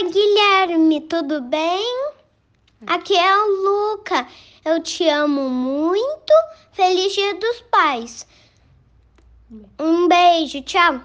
Oi, Guilherme, tudo bem? Aqui é o Luca. Eu te amo muito. Feliz Dia dos Pais. Um beijo, tchau.